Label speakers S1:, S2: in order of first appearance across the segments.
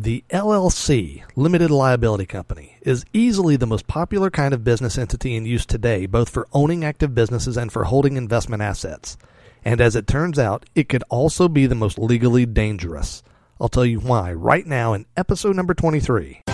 S1: The LLC, Limited Liability Company, is easily the most popular kind of business entity in use today, both for owning active businesses and for holding investment assets. And as it turns out, it could also be the most legally dangerous. I'll tell you why right now in episode number 23.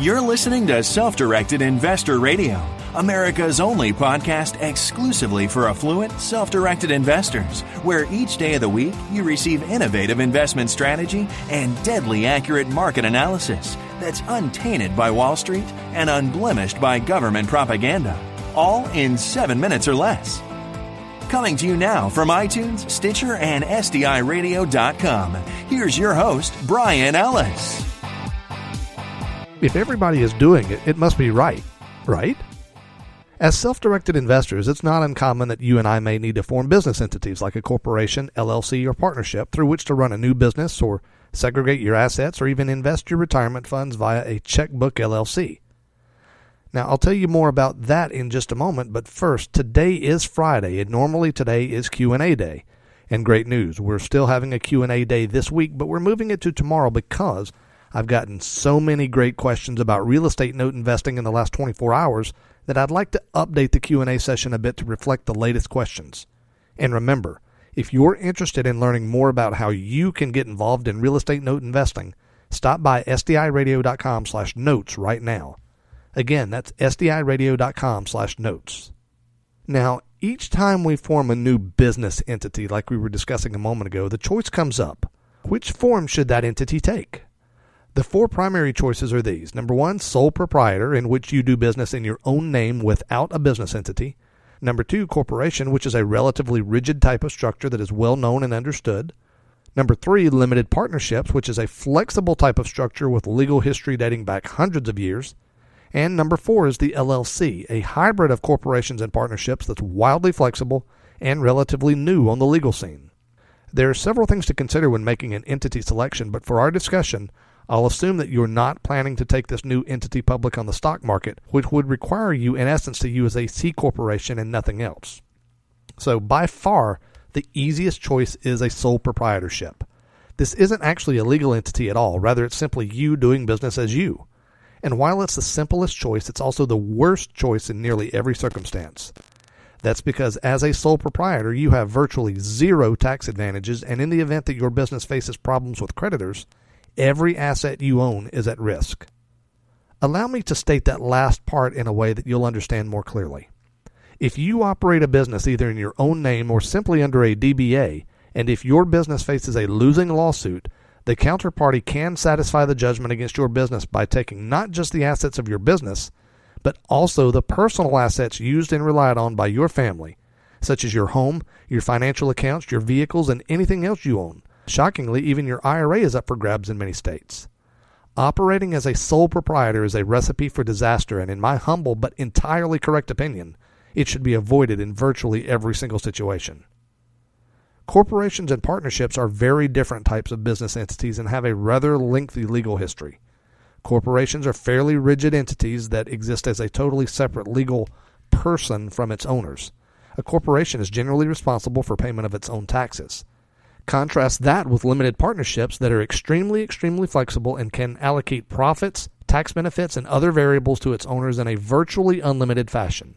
S2: You're listening to Self Directed Investor Radio, America's only podcast exclusively for affluent, self directed investors, where each day of the week you receive innovative investment strategy and deadly accurate market analysis that's untainted by Wall Street and unblemished by government propaganda, all in seven minutes or less. Coming to you now from iTunes, Stitcher, and SDIRadio.com, here's your host, Brian Ellis.
S1: If everybody is doing it, it must be right, right? As self directed investors, it's not uncommon that you and I may need to form business entities like a corporation, LLC, or partnership through which to run a new business or segregate your assets or even invest your retirement funds via a checkbook LLC. Now, I'll tell you more about that in just a moment, but first, today is Friday, and normally today is Q&A day. And great news, we're still having a Q&A day this week, but we're moving it to tomorrow because I've gotten so many great questions about real estate note investing in the last 24 hours that I'd like to update the Q&A session a bit to reflect the latest questions. And remember, if you're interested in learning more about how you can get involved in real estate note investing, stop by sdiradio.com slash notes right now. Again, that's sdiradio.com/notes. Now, each time we form a new business entity like we were discussing a moment ago, the choice comes up. Which form should that entity take? The four primary choices are these. Number one, sole proprietor, in which you do business in your own name without a business entity. Number two, corporation, which is a relatively rigid type of structure that is well known and understood. Number three, limited partnerships, which is a flexible type of structure with legal history dating back hundreds of years. And number four is the LLC, a hybrid of corporations and partnerships that's wildly flexible and relatively new on the legal scene. There are several things to consider when making an entity selection, but for our discussion, I'll assume that you're not planning to take this new entity public on the stock market, which would require you, in essence, to use a C corporation and nothing else. So, by far, the easiest choice is a sole proprietorship. This isn't actually a legal entity at all, rather, it's simply you doing business as you. And while it's the simplest choice, it's also the worst choice in nearly every circumstance. That's because as a sole proprietor, you have virtually zero tax advantages, and in the event that your business faces problems with creditors, Every asset you own is at risk. Allow me to state that last part in a way that you'll understand more clearly. If you operate a business either in your own name or simply under a DBA, and if your business faces a losing lawsuit, the counterparty can satisfy the judgment against your business by taking not just the assets of your business, but also the personal assets used and relied on by your family, such as your home, your financial accounts, your vehicles, and anything else you own, Shockingly, even your IRA is up for grabs in many states. Operating as a sole proprietor is a recipe for disaster, and in my humble but entirely correct opinion, it should be avoided in virtually every single situation. Corporations and partnerships are very different types of business entities and have a rather lengthy legal history. Corporations are fairly rigid entities that exist as a totally separate legal person from its owners. A corporation is generally responsible for payment of its own taxes. Contrast that with limited partnerships that are extremely, extremely flexible and can allocate profits, tax benefits, and other variables to its owners in a virtually unlimited fashion.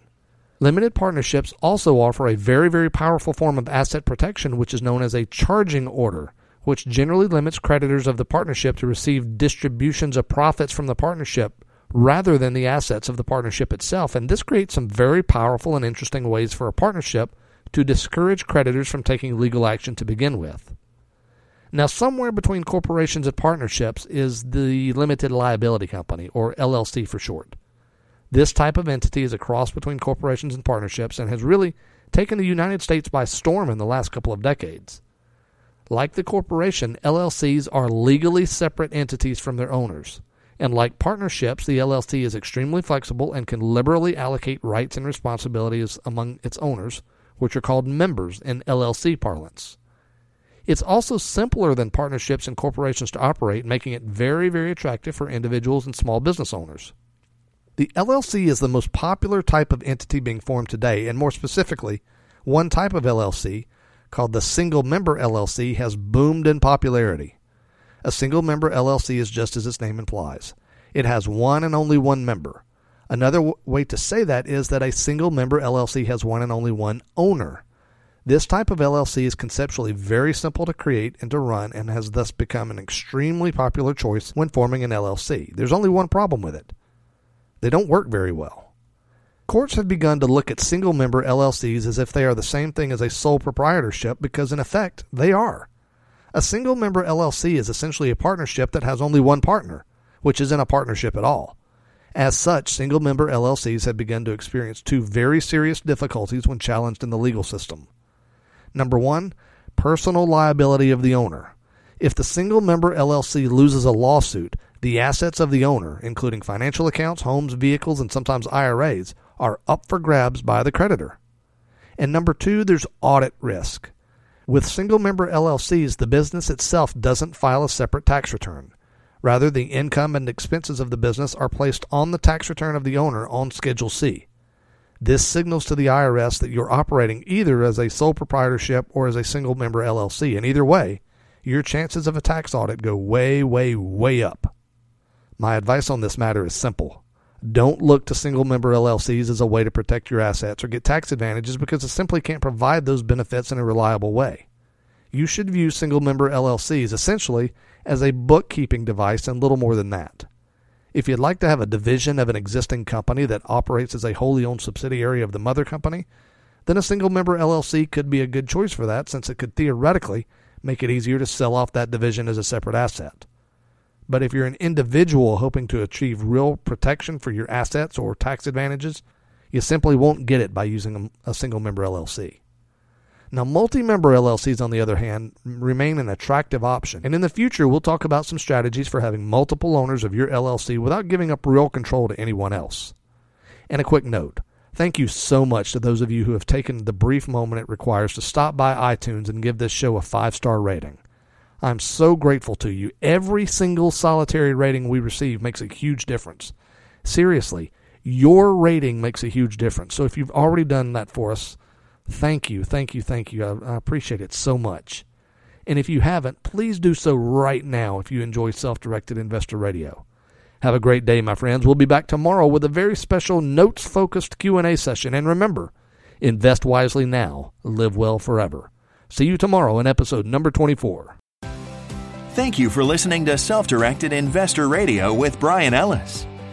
S1: Limited partnerships also offer a very, very powerful form of asset protection, which is known as a charging order, which generally limits creditors of the partnership to receive distributions of profits from the partnership rather than the assets of the partnership itself. And this creates some very powerful and interesting ways for a partnership to discourage creditors from taking legal action to begin with. Now, somewhere between corporations and partnerships is the limited liability company, or LLC for short. This type of entity is a cross between corporations and partnerships and has really taken the United States by storm in the last couple of decades. Like the corporation, LLCs are legally separate entities from their owners. And like partnerships, the LLC is extremely flexible and can liberally allocate rights and responsibilities among its owners which are called members in LLC parlance. It's also simpler than partnerships and corporations to operate, making it very, very attractive for individuals and small business owners. The LLC is the most popular type of entity being formed today, and more specifically, one type of LLC, called the single member LLC has boomed in popularity. A single member LLC is just as its name implies. It has one and only one member. Another w- way to say that is that a single member LLC has one and only one owner. This type of LLC is conceptually very simple to create and to run and has thus become an extremely popular choice when forming an LLC. There's only one problem with it they don't work very well. Courts have begun to look at single member LLCs as if they are the same thing as a sole proprietorship because, in effect, they are. A single member LLC is essentially a partnership that has only one partner, which isn't a partnership at all. As such, single member LLCs have begun to experience two very serious difficulties when challenged in the legal system. Number one, personal liability of the owner. If the single member LLC loses a lawsuit, the assets of the owner, including financial accounts, homes, vehicles, and sometimes IRAs, are up for grabs by the creditor. And number two, there's audit risk. With single member LLCs, the business itself doesn't file a separate tax return. Rather, the income and expenses of the business are placed on the tax return of the owner on Schedule C. This signals to the IRS that you're operating either as a sole proprietorship or as a single member LLC, and either way, your chances of a tax audit go way, way, way up. My advice on this matter is simple. Don't look to single member LLCs as a way to protect your assets or get tax advantages because it simply can't provide those benefits in a reliable way. You should view single member LLCs essentially as a bookkeeping device and little more than that. If you'd like to have a division of an existing company that operates as a wholly owned subsidiary of the mother company, then a single member LLC could be a good choice for that since it could theoretically make it easier to sell off that division as a separate asset. But if you're an individual hoping to achieve real protection for your assets or tax advantages, you simply won't get it by using a single member LLC. Now, multi member LLCs, on the other hand, remain an attractive option. And in the future, we'll talk about some strategies for having multiple owners of your LLC without giving up real control to anyone else. And a quick note thank you so much to those of you who have taken the brief moment it requires to stop by iTunes and give this show a five star rating. I'm so grateful to you. Every single solitary rating we receive makes a huge difference. Seriously, your rating makes a huge difference. So if you've already done that for us, thank you, thank you, thank you. I, I appreciate it so much. And if you haven't, please do so right now if you enjoy self-directed investor radio. Have a great day, my friends. We'll be back tomorrow with a very special notes-focused Q&A session. And remember, invest wisely now, live well forever. See you tomorrow in episode number 24.
S2: Thank you for listening to Self Directed Investor Radio with Brian Ellis.